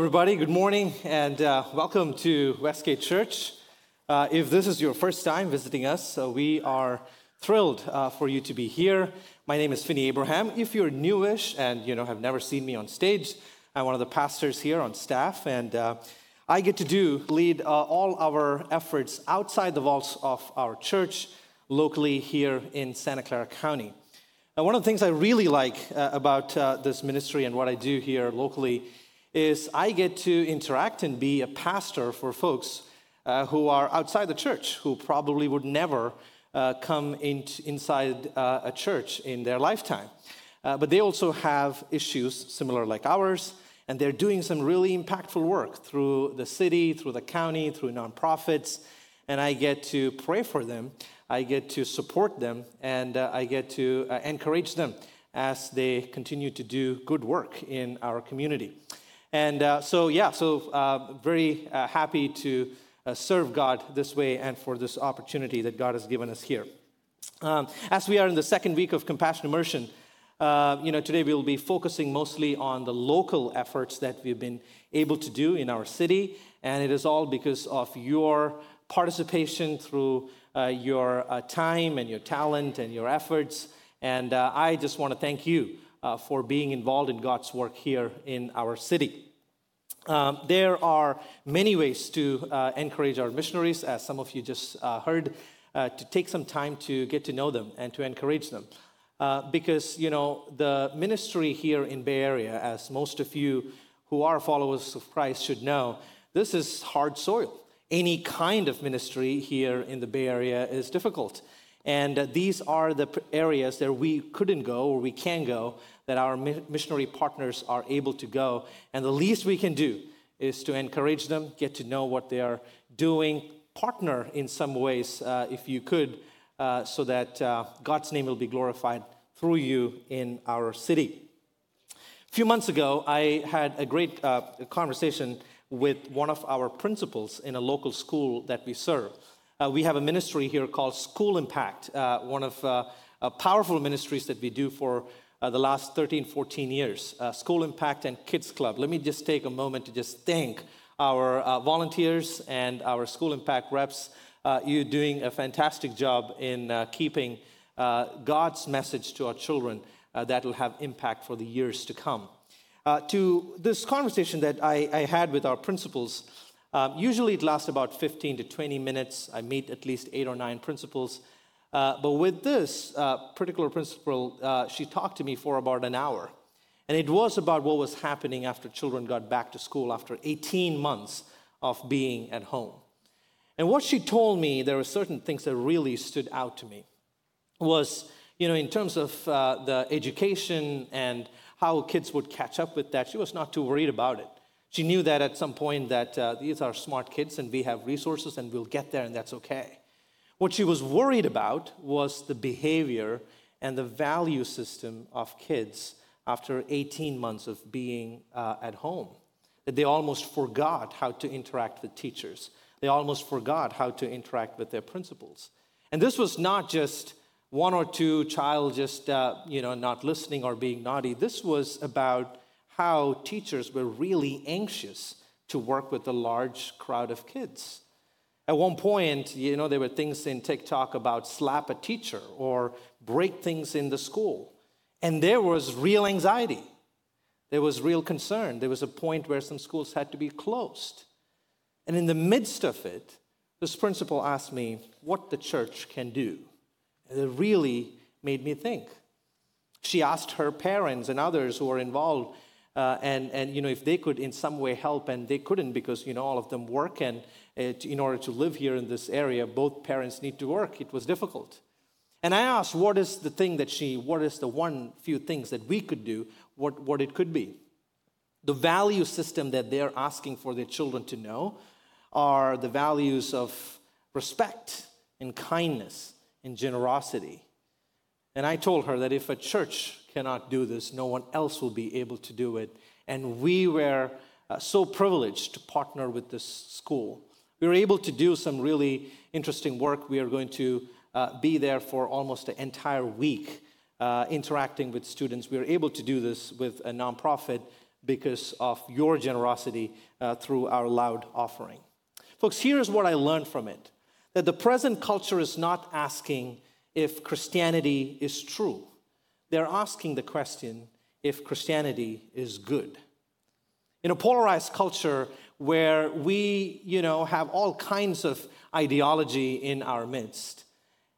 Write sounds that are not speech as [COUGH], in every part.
Everybody. Good morning, and uh, welcome to Westgate Church. Uh, if this is your first time visiting us, uh, we are thrilled uh, for you to be here. My name is Finny Abraham. If you're newish and you know have never seen me on stage, I'm one of the pastors here on staff, and uh, I get to do lead uh, all our efforts outside the walls of our church locally here in Santa Clara County. one of the things I really like about this ministry and what I do here locally is I get to interact and be a pastor for folks uh, who are outside the church, who probably would never uh, come in, inside uh, a church in their lifetime. Uh, but they also have issues similar like ours, and they're doing some really impactful work through the city, through the county, through nonprofits, and I get to pray for them. I get to support them, and uh, I get to uh, encourage them as they continue to do good work in our community. And uh, so, yeah, so uh, very uh, happy to uh, serve God this way and for this opportunity that God has given us here. Um, as we are in the second week of Compassion Immersion, uh, you know, today we'll be focusing mostly on the local efforts that we've been able to do in our city, and it is all because of your participation through uh, your time and your talent and your efforts. And I just want to thank you uh, for being involved in God's work here in our city. Um, there are many ways to uh, encourage our missionaries, as some of you just uh, heard, uh, to take some time to get to know them and to encourage them. Uh, because, you know, the ministry here in Bay Area, as most of you who are followers of Christ should know, this is hard soil. Any kind of ministry here in the Bay Area is difficult. And uh, these are the areas that we couldn't go or we can go, that our missionary partners are able to go. And the least we can do is to encourage them, get to know what they are doing, partner in some ways, uh, if you could, uh, so that uh, God's name will be glorified through you in our city. A few months ago, I had a great uh, conversation with one of our principals in a local school that we serve. Uh, we have a ministry here called School Impact, uh, one of uh, powerful ministries that we do for the last 13, 14 years. Uh, School Impact and Kids Club. Let me just take a moment to just thank our uh, volunteers and our School Impact reps. you're doing a fantastic job in keeping God's message to our children that will have impact for the years to come. to this conversation that I, I had with our principals, um, usually it lasts about 15 to 20 minutes. I meet at least eight or nine principals. Uh, but with this uh, particular principal, uh, she talked to me for about an hour. And it was about what was happening after children got back to school after 18 months of being at home. And what she told me, there were certain things that really stood out to me, was, you know, in terms of uh, the education and how kids would catch up with that, she was not too worried about it. She knew that at some point that uh, these are smart kids and we have resources and we'll get there and that's okay. What she was worried about was the behavior and the value system of kids after 18 months of being uh, at home. That they almost forgot how to interact with teachers. They almost forgot how to interact with their principals. And this was not just one or two child just uh, you know not listening or being naughty. This was about how teachers were really anxious to work with a large crowd of kids. At one point, you know, there were things in TikTok about slap a teacher or break things in the school. And there was real anxiety. There was real concern. There was a point where some schools had to be closed. And in the midst of it, this principal asked me what the church can do. And it really made me think. She asked her parents and others who were involved uh, and, and you know if they could in some way help and they couldn't because you know all of them work and in order to live here in this area both parents need to work it was difficult and i asked what is the thing that she what is the one few things that we could do what, what it could be the value system that they're asking for their children to know are the values of respect and kindness and generosity and i told her that if a church cannot do this, no one else will be able to do it. And we were uh, so privileged to partner with this school. We were able to do some really interesting work. We are going to uh, be there for almost an entire week uh, interacting with students. We were able to do this with a nonprofit because of your generosity uh, through our loud offering. Folks, here's what I learned from it that the present culture is not asking if Christianity is true, they're asking the question if Christianity is good. In a polarized culture where we, you know, have all kinds of ideology in our midst,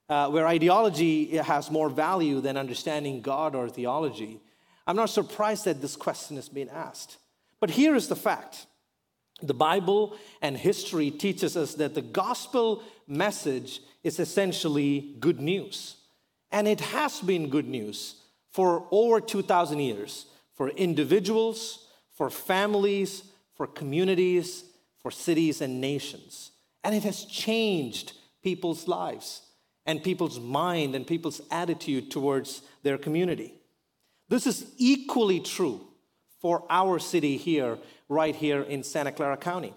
uh, where ideology has more value than understanding God or theology, I'm not surprised that this question is being asked. But here is the fact the Bible and history teaches us that the gospel message is essentially good news. And it has been good news for over 2,000 years for individuals, for families, for communities, for cities and nations. And it has changed people's lives and people's mind and people's attitude towards their community. This is equally true for our city here, right here in Santa Clara County.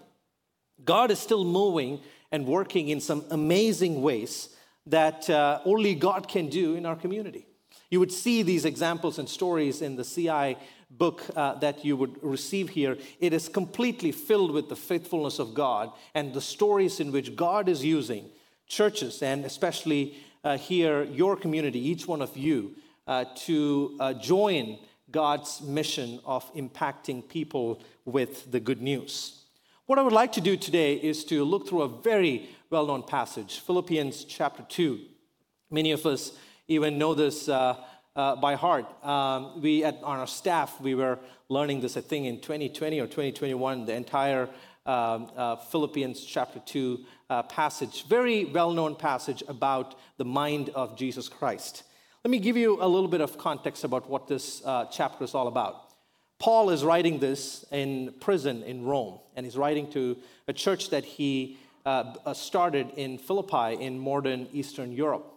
God is still moving and working in some amazing ways that uh, only God can do in our community. You would see these examples and stories in the CI book uh, that you would receive here. It is completely filled with the faithfulness of God and the stories in which God is using churches and especially uh, here, your community, each one of you, uh, to uh, join God's mission of impacting people with the good news. What I would like to do today is to look through a very well known passage, Philippians chapter 2. Many of us even know this uh, by heart. Um, we, at, on our staff, we were learning this, I think, in 2020 or 2021, the entire um, uh, Philippians chapter 2 uh, passage. Very well known passage about the mind of Jesus Christ. Let me give you a little bit of context about what this uh, chapter is all about. Paul is writing this in prison in Rome, and he's writing to a church that he uh, uh, started in Philippi in modern Eastern Europe.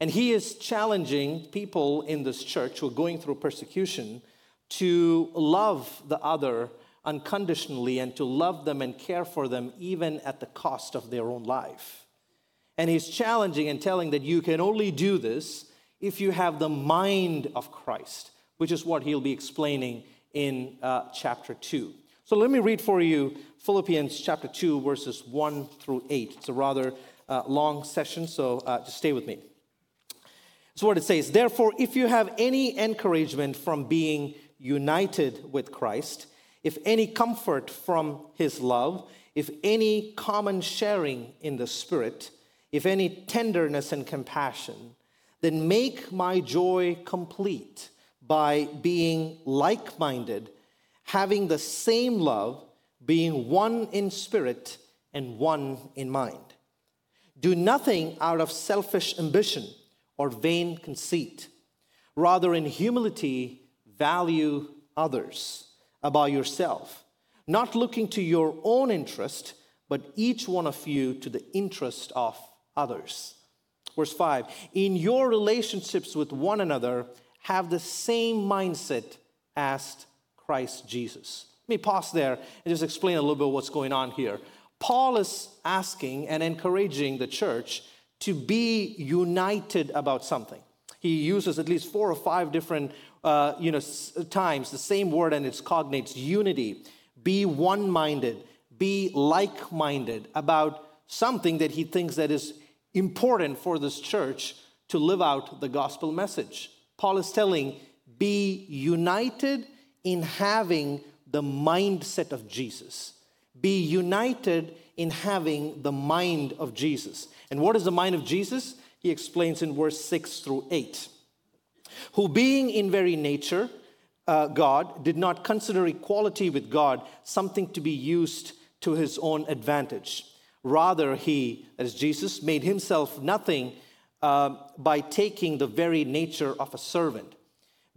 And he is challenging people in this church who are going through persecution to love the other unconditionally and to love them and care for them even at the cost of their own life. And he's challenging and telling that you can only do this if you have the mind of Christ, which is what he'll be explaining in uh, chapter 2. So let me read for you Philippians chapter 2, verses 1 through 8. It's a rather uh, long session, so uh, just stay with me. So, what it says Therefore, if you have any encouragement from being united with Christ, if any comfort from his love, if any common sharing in the Spirit, if any tenderness and compassion, then make my joy complete by being like minded, having the same love, being one in spirit and one in mind. Do nothing out of selfish ambition or vain conceit. Rather, in humility, value others above yourself, not looking to your own interest, but each one of you to the interest of others. Verse 5 In your relationships with one another, have the same mindset as Christ Jesus. Let me pause there and just explain a little bit what's going on here. Paul is asking and encouraging the church to be united about something. He uses at least four or five different uh, you know, times the same word and its cognates unity. Be one minded, be like minded about something that he thinks that is important for this church to live out the gospel message. Paul is telling, be united in having the mindset of Jesus. Be united in having the mind of Jesus. And what is the mind of Jesus? He explains in verse 6 through 8. Who, being in very nature, uh, God, did not consider equality with God something to be used to his own advantage. Rather, he, as Jesus, made himself nothing uh, by taking the very nature of a servant.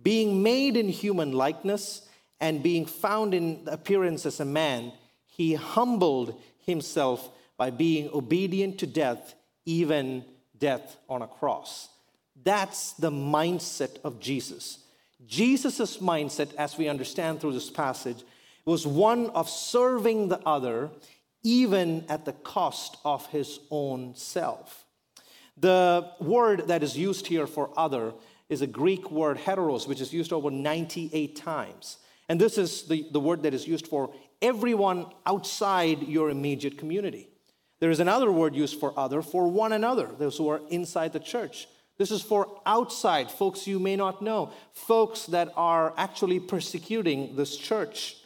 Being made in human likeness and being found in appearance as a man, he humbled himself by being obedient to death, even death on a cross. That's the mindset of Jesus. Jesus' mindset, as we understand through this passage, was one of serving the other, even at the cost of his own self. The word that is used here for other is a Greek word heteros, which is used over 98 times. And this is the, the word that is used for everyone outside your immediate community. There is another word used for other, for one another, those who are inside the church. This is for outside, folks you may not know, folks that are actually persecuting this church.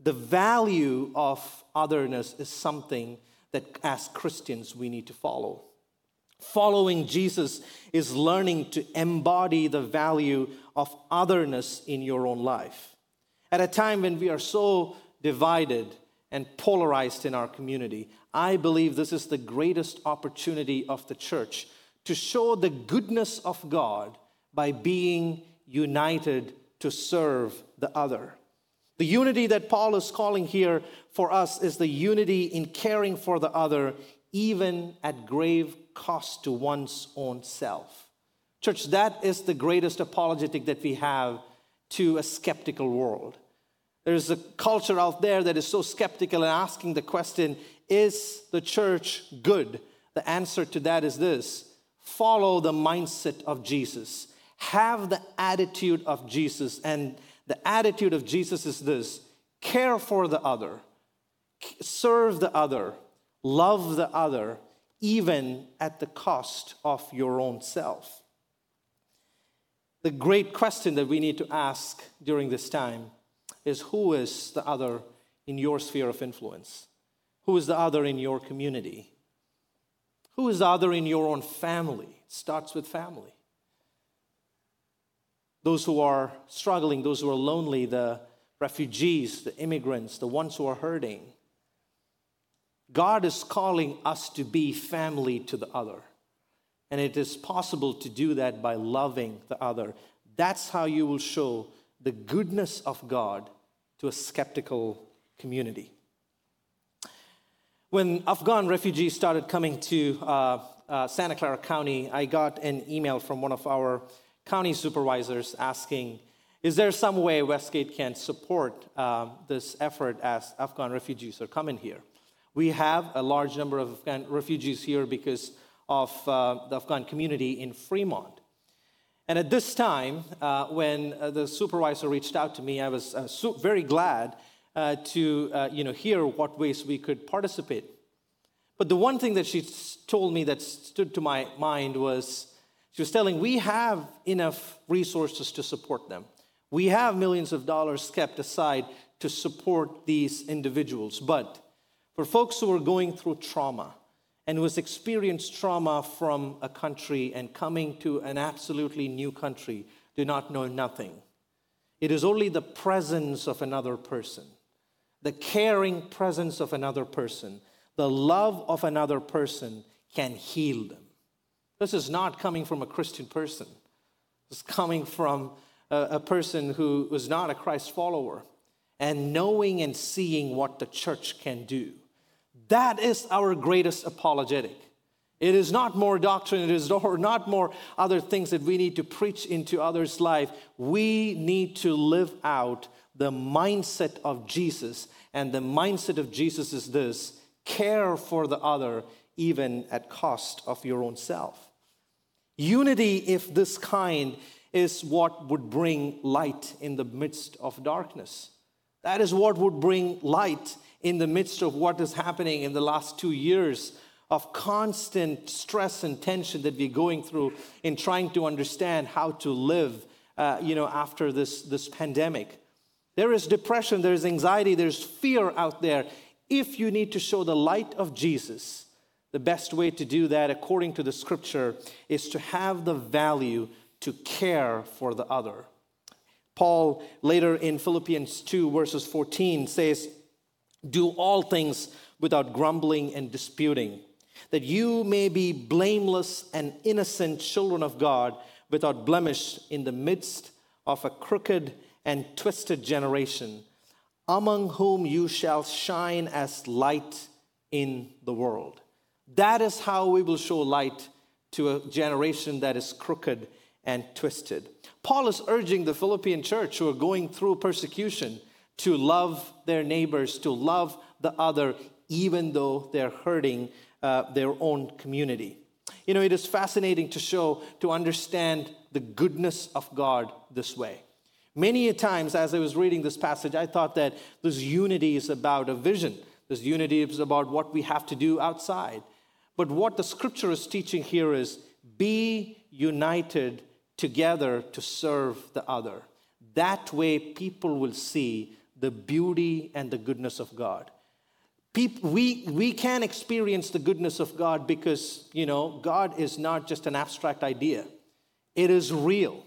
The value of otherness is something that as Christians we need to follow. Following Jesus is learning to embody the value of otherness in your own life. At a time when we are so divided and polarized in our community, I believe this is the greatest opportunity of the church to show the goodness of God by being united to serve the other. The unity that Paul is calling here for us is the unity in caring for the other, even at grave cost to one's own self. Church, that is the greatest apologetic that we have to a skeptical world. There's a culture out there that is so skeptical and asking the question is the church good? The answer to that is this follow the mindset of Jesus, have the attitude of Jesus. And the attitude of Jesus is this care for the other, serve the other, love the other, even at the cost of your own self. The great question that we need to ask during this time is who is the other in your sphere of influence? Who is the other in your community? Who is the other in your own family? It starts with family. Those who are struggling, those who are lonely, the refugees, the immigrants, the ones who are hurting. God is calling us to be family to the other. And it is possible to do that by loving the other. That's how you will show the goodness of God to a skeptical community. When Afghan refugees started coming to uh, uh, Santa Clara County, I got an email from one of our county supervisors asking, is there some way Westgate can support um, this effort as Afghan refugees are coming here? We have a large number of Afghan refugees here because of uh, the Afghan community in Fremont. And at this time, uh, when uh, the supervisor reached out to me, I was uh, very glad uh, to uh, you know, hear what ways we could participate. But the one thing that she told me that stood to my mind was she was telling, we have enough resources to support them. We have millions of dollars kept aside to support these individuals. But for folks who are going through trauma and who has experienced trauma from a country and coming to an absolutely new country, do not know nothing. It is only the presence of another person the caring presence of another person, the love of another person can heal them. This is not coming from a Christian person. It's coming from a, a person who was not a Christ follower and knowing and seeing what the church can do. That is our greatest apologetic. It is not more doctrine, it is [LAUGHS] not more other things that we need to preach into others' life. We need to live out the mindset of Jesus. And the mindset of Jesus is this care for the other, even at cost of your own self. Unity, if this kind, is what would bring light in the midst of darkness. That is what would bring light in the midst of what is happening in the last two years of constant stress and tension that we're going through in trying to understand how to live, uh, you know, after this, this pandemic. There is depression, there's anxiety, there's fear out there. If you need to show the light of Jesus, the best way to do that, according to the scripture, is to have the value to care for the other. Paul, later in Philippians 2, verses 14, says, Do all things without grumbling and disputing, that you may be blameless and innocent children of God, without blemish in the midst of a crooked and twisted generation, among whom you shall shine as light in the world. That is how we will show light to a generation that is crooked and twisted. Paul is urging the Philippian church who are going through persecution to love their neighbors, to love the other, even though they're hurting uh, their own community. You know, it is fascinating to show, to understand the goodness of God this way. Many a times, as I was reading this passage, I thought that this unity is about a vision. This unity is about what we have to do outside. But what the scripture is teaching here is be united together to serve the other. That way, people will see the beauty and the goodness of God. People, we, we can experience the goodness of God because, you know, God is not just an abstract idea, it is real.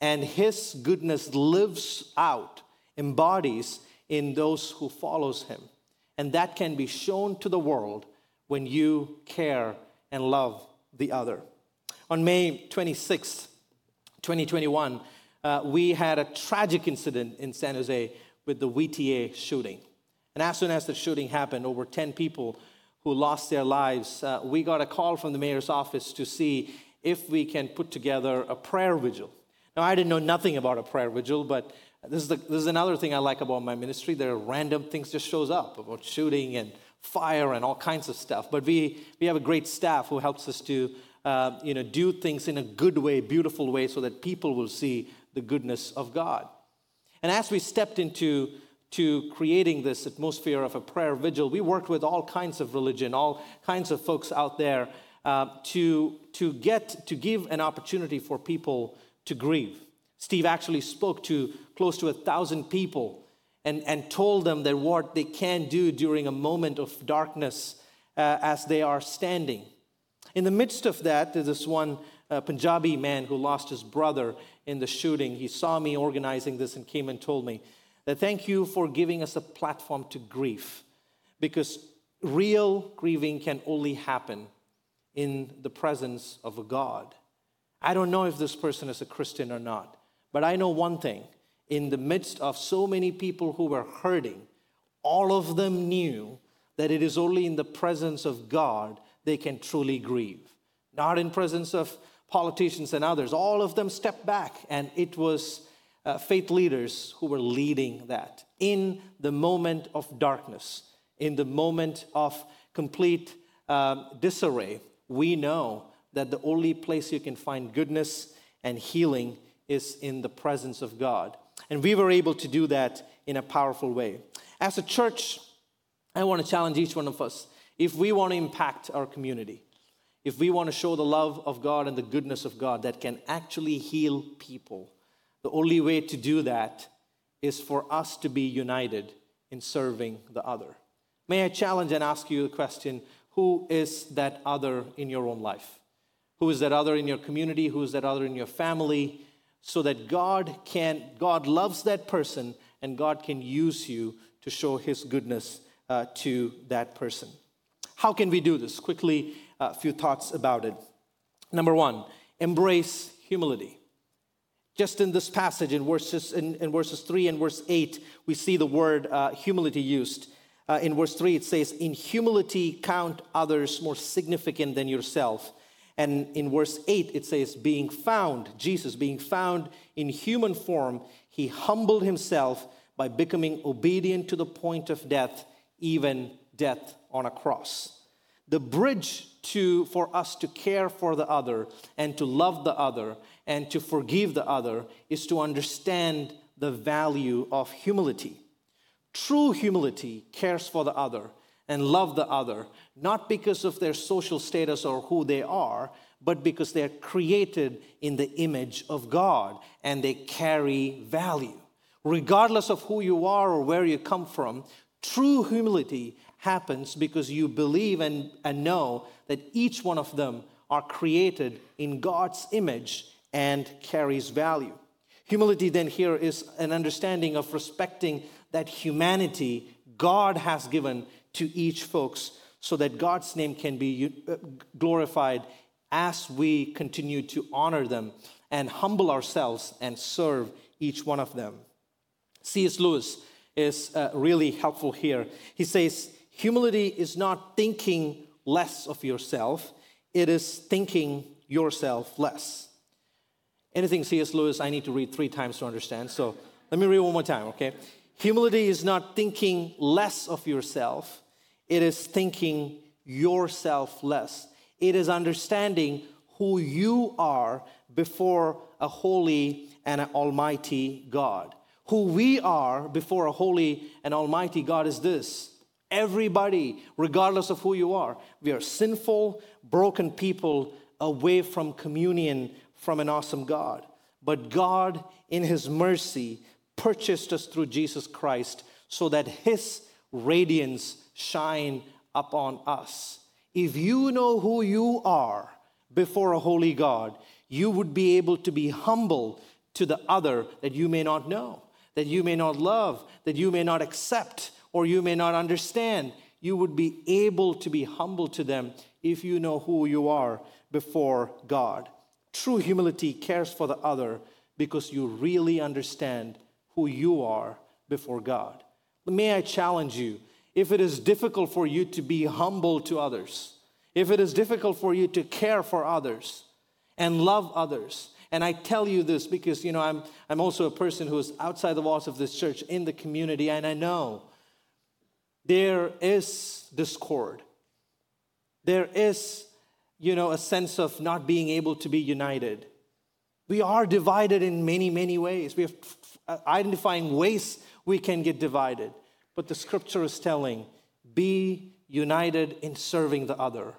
And His goodness lives out, embodies in those who follows Him. And that can be shown to the world when you care and love the other. On May 26th, 2021, uh, we had a tragic incident in San Jose with the VTA shooting. And as soon as the shooting happened, over 10 people who lost their lives, uh, we got a call from the mayor's office to see if we can put together a prayer vigil. Now, I didn't know nothing about a prayer vigil, but this is, the, this is another thing I like about my ministry. There are random things just shows up about shooting and fire and all kinds of stuff. But we, we have a great staff who helps us to uh, you know, do things in a good way, beautiful way, so that people will see the goodness of God. And as we stepped into to creating this atmosphere of a prayer vigil, we worked with all kinds of religion, all kinds of folks out there uh, to, to get to give an opportunity for people to grieve. Steve actually spoke to close to a thousand people and, and told them that what they can do during a moment of darkness uh, as they are standing. In the midst of that, there's this one uh, Punjabi man who lost his brother in the shooting. He saw me organizing this and came and told me that thank you for giving us a platform to grieve because real grieving can only happen in the presence of a God. I don't know if this person is a Christian or not, but I know one thing. In the midst of so many people who were hurting, all of them knew that it is only in the presence of God they can truly grieve. Not in presence of politicians and others. All of them stepped back, and it was uh, faith leaders who were leading that. In the moment of darkness, in the moment of complete um, disarray, we know that the only place you can find goodness and healing is in the presence of God. And we were able to do that in a powerful way. As a church, I want to challenge each one of us if we want to impact our community, if we want to show the love of God and the goodness of God that can actually heal people, the only way to do that is for us to be united in serving the other. May I challenge and ask you the question who is that other in your own life? Who is that other in your community? Who is that other in your family? So that God can, God loves that person and God can use you to show his goodness uh, to that person. How can we do this? Quickly, a few thoughts about it. Number one, embrace humility. Just in this passage, in verses, in, in verses 3 and verse 8, we see the word uh, humility used. Uh, in verse 3, it says, In humility, count others more significant than yourself. And in verse 8, it says, Being found, Jesus being found in human form, he humbled himself by becoming obedient to the point of death, even death on a cross. The bridge to, for us to care for the other and to love the other and to forgive the other is to understand the value of humility. True humility cares for the other and love the other, not because of their social status or who they are, but because they're created in the image of God and they carry value. Regardless of who you are or where you come from, true humility happens because you believe and, and know that each one of them are created in God's image and carries value. Humility, then, here is an understanding of respecting that humanity God has given to each folks so that God's name can be uh, glorified as we continue to honor them and humble ourselves and serve each one of them. C.S. Lewis is uh, really helpful here. He says, Humility is not thinking less of yourself, it is thinking yourself less. Anything C.S. Lewis, I need to read three times to understand. So let me read one more time, okay? Humility is not thinking less of yourself, it is thinking yourself less. It is understanding who you are before a holy and an almighty God. Who we are before a holy and almighty God is this everybody, regardless of who you are, we are sinful, broken people away from communion from an awesome God. But God, in His mercy, purchased us through Jesus Christ so that His radiance shine upon us. If you know who you are before a holy God, you would be able to be humble to the other that you may not know, that you may not love, that you may not accept, or you may not understand. You would be able to be humble to them if you know who you are before God. True humility cares for the other because you really understand who you are before God. May I challenge you if it is difficult for you to be humble to others, if it is difficult for you to care for others and love others, and I tell you this because, you know, I'm, I'm also a person who is outside the walls of this church in the community, and I know there is discord. There is, you know, a sense of not being able to be united. We are divided in many, many ways. We have uh, identifying ways we can get divided. But the scripture is telling be united in serving the other.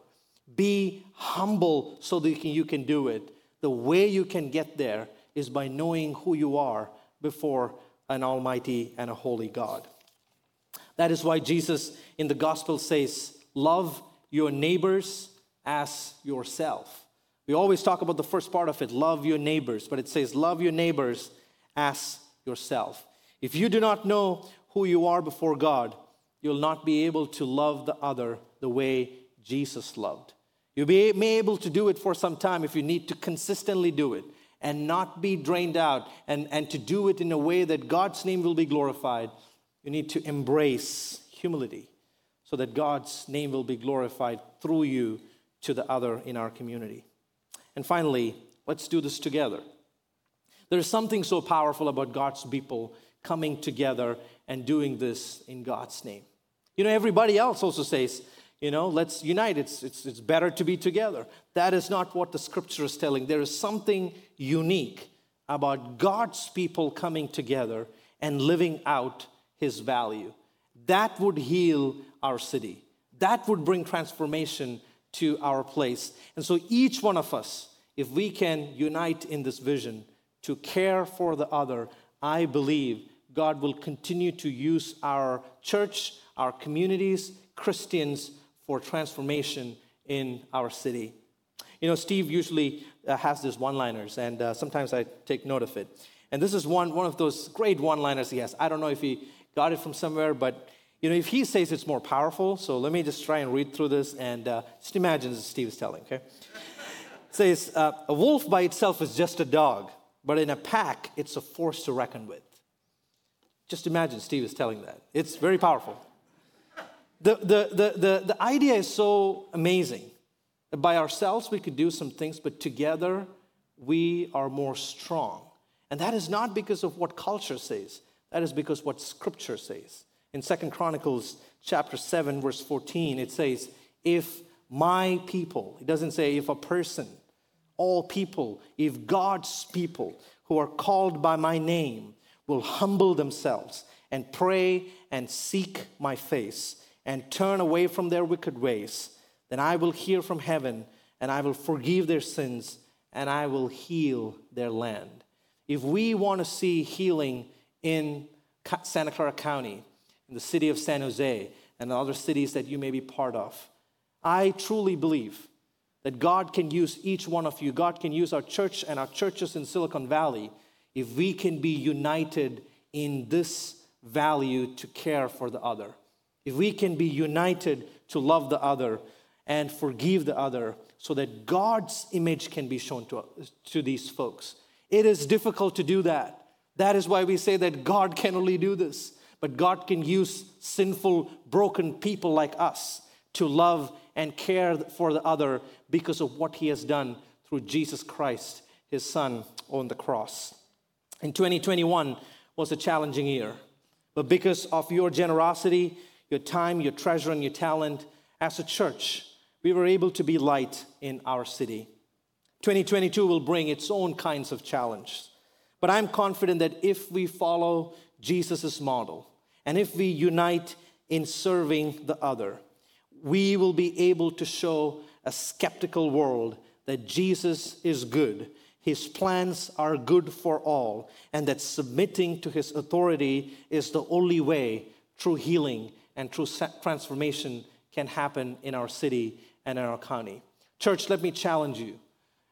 Be humble so that you can do it. The way you can get there is by knowing who you are before an almighty and a holy God. That is why Jesus in the gospel says, Love your neighbors as yourself. We always talk about the first part of it, love your neighbors, but it says, Love your neighbors as yourself. If you do not know who you are before God, you'll not be able to love the other the way Jesus loved. You'll be able to do it for some time if you need to consistently do it and not be drained out and, and to do it in a way that God's name will be glorified you need to embrace humility so that God's name will be glorified through you to the other in our community. And finally, let's do this together. There's something so powerful about God's people coming together and doing this in God's name. You know, everybody else also says, you know, let's unite. It's, it's, it's better to be together. That is not what the scripture is telling. There is something unique about God's people coming together and living out his value. That would heal our city. That would bring transformation to our place. And so, each one of us, if we can unite in this vision to care for the other, I believe God will continue to use our church, our communities, Christians for transformation in our city. You know, Steve usually uh, has these one liners, and uh, sometimes I take note of it. And this is one, one of those great one liners he has. I don't know if he got it from somewhere, but you know, if he says it's more powerful, so let me just try and read through this and uh, just imagine as Steve is telling, okay? Says, uh, a wolf by itself is just a dog, but in a pack, it's a force to reckon with. Just imagine Steve is telling that. It's very powerful. The, the, the, the, the idea is so amazing. By ourselves, we could do some things, but together, we are more strong. And that is not because of what culture says. That is because what scripture says. In Second Chronicles chapter 7 verse 14 it says if my people, it doesn't say if a person, all people, if God's people who are called by my name will humble themselves and pray and seek my face and turn away from their wicked ways, then I will hear from heaven and I will forgive their sins and I will heal their land. If we want to see healing in Santa Clara County, in the city of San Jose, and other cities that you may be part of. I truly believe that God can use each one of you. God can use our church and our churches in Silicon Valley if we can be united in this value to care for the other. If we can be united to love the other and forgive the other so that God's image can be shown to, to these folks. It is difficult to do that. That is why we say that God can only do this. But God can use sinful, broken people like us to love and care for the other because of what He has done through Jesus Christ, His Son, on the cross. In 2021 was a challenging year, but because of your generosity, your time, your treasure, and your talent, as a church, we were able to be light in our city. 2022 will bring its own kinds of challenges. But I'm confident that if we follow Jesus' model and if we unite in serving the other, we will be able to show a skeptical world that Jesus is good, his plans are good for all, and that submitting to his authority is the only way true healing and true transformation can happen in our city and in our county. Church, let me challenge you.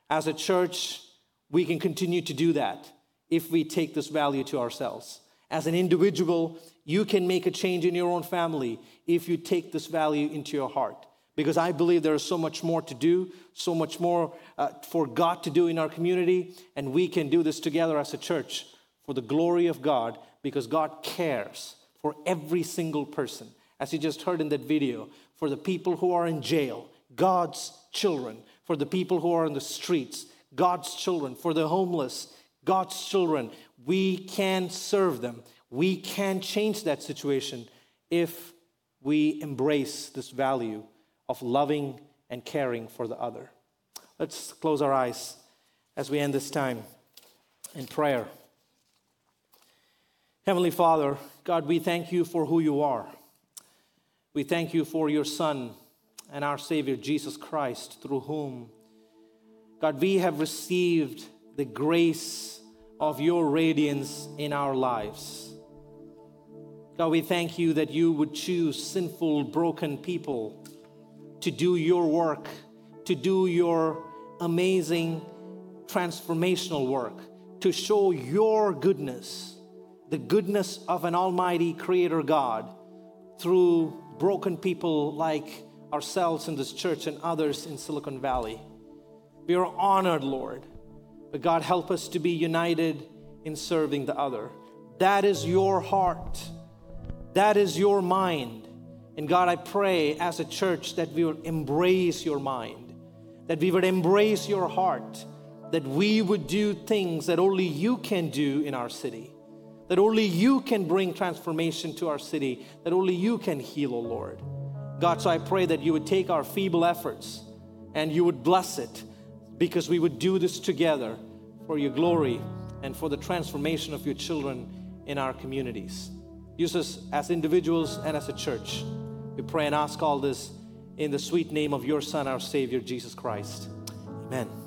As a church, we can continue to do that if we take this value to ourselves. As an individual, you can make a change in your own family if you take this value into your heart. Because I believe there is so much more to do, so much more uh, for God to do in our community, and we can do this together as a church for the glory of God because God cares for every single person. As you just heard in that video, for the people who are in jail, God's children, for the people who are in the streets, God's children, for the homeless, God's children. We can serve them. We can change that situation if we embrace this value of loving and caring for the other. Let's close our eyes as we end this time in prayer. Heavenly Father, God, we thank you for who you are. We thank you for your Son and our Savior, Jesus Christ, through whom, God, we have received the grace of your radiance in our lives. God, we thank you that you would choose sinful, broken people to do your work, to do your amazing transformational work, to show your goodness, the goodness of an almighty creator God through broken people like ourselves in this church and others in Silicon Valley. We are honored, Lord. But God, help us to be united in serving the other. That is your heart. That is your mind. And God, I pray as a church that we would embrace your mind, that we would embrace your heart, that we would do things that only you can do in our city, that only you can bring transformation to our city, that only you can heal, O oh Lord. God, so I pray that you would take our feeble efforts and you would bless it because we would do this together for your glory and for the transformation of your children in our communities. Use us as individuals and as a church. We pray and ask all this in the sweet name of your Son, our Savior, Jesus Christ. Amen.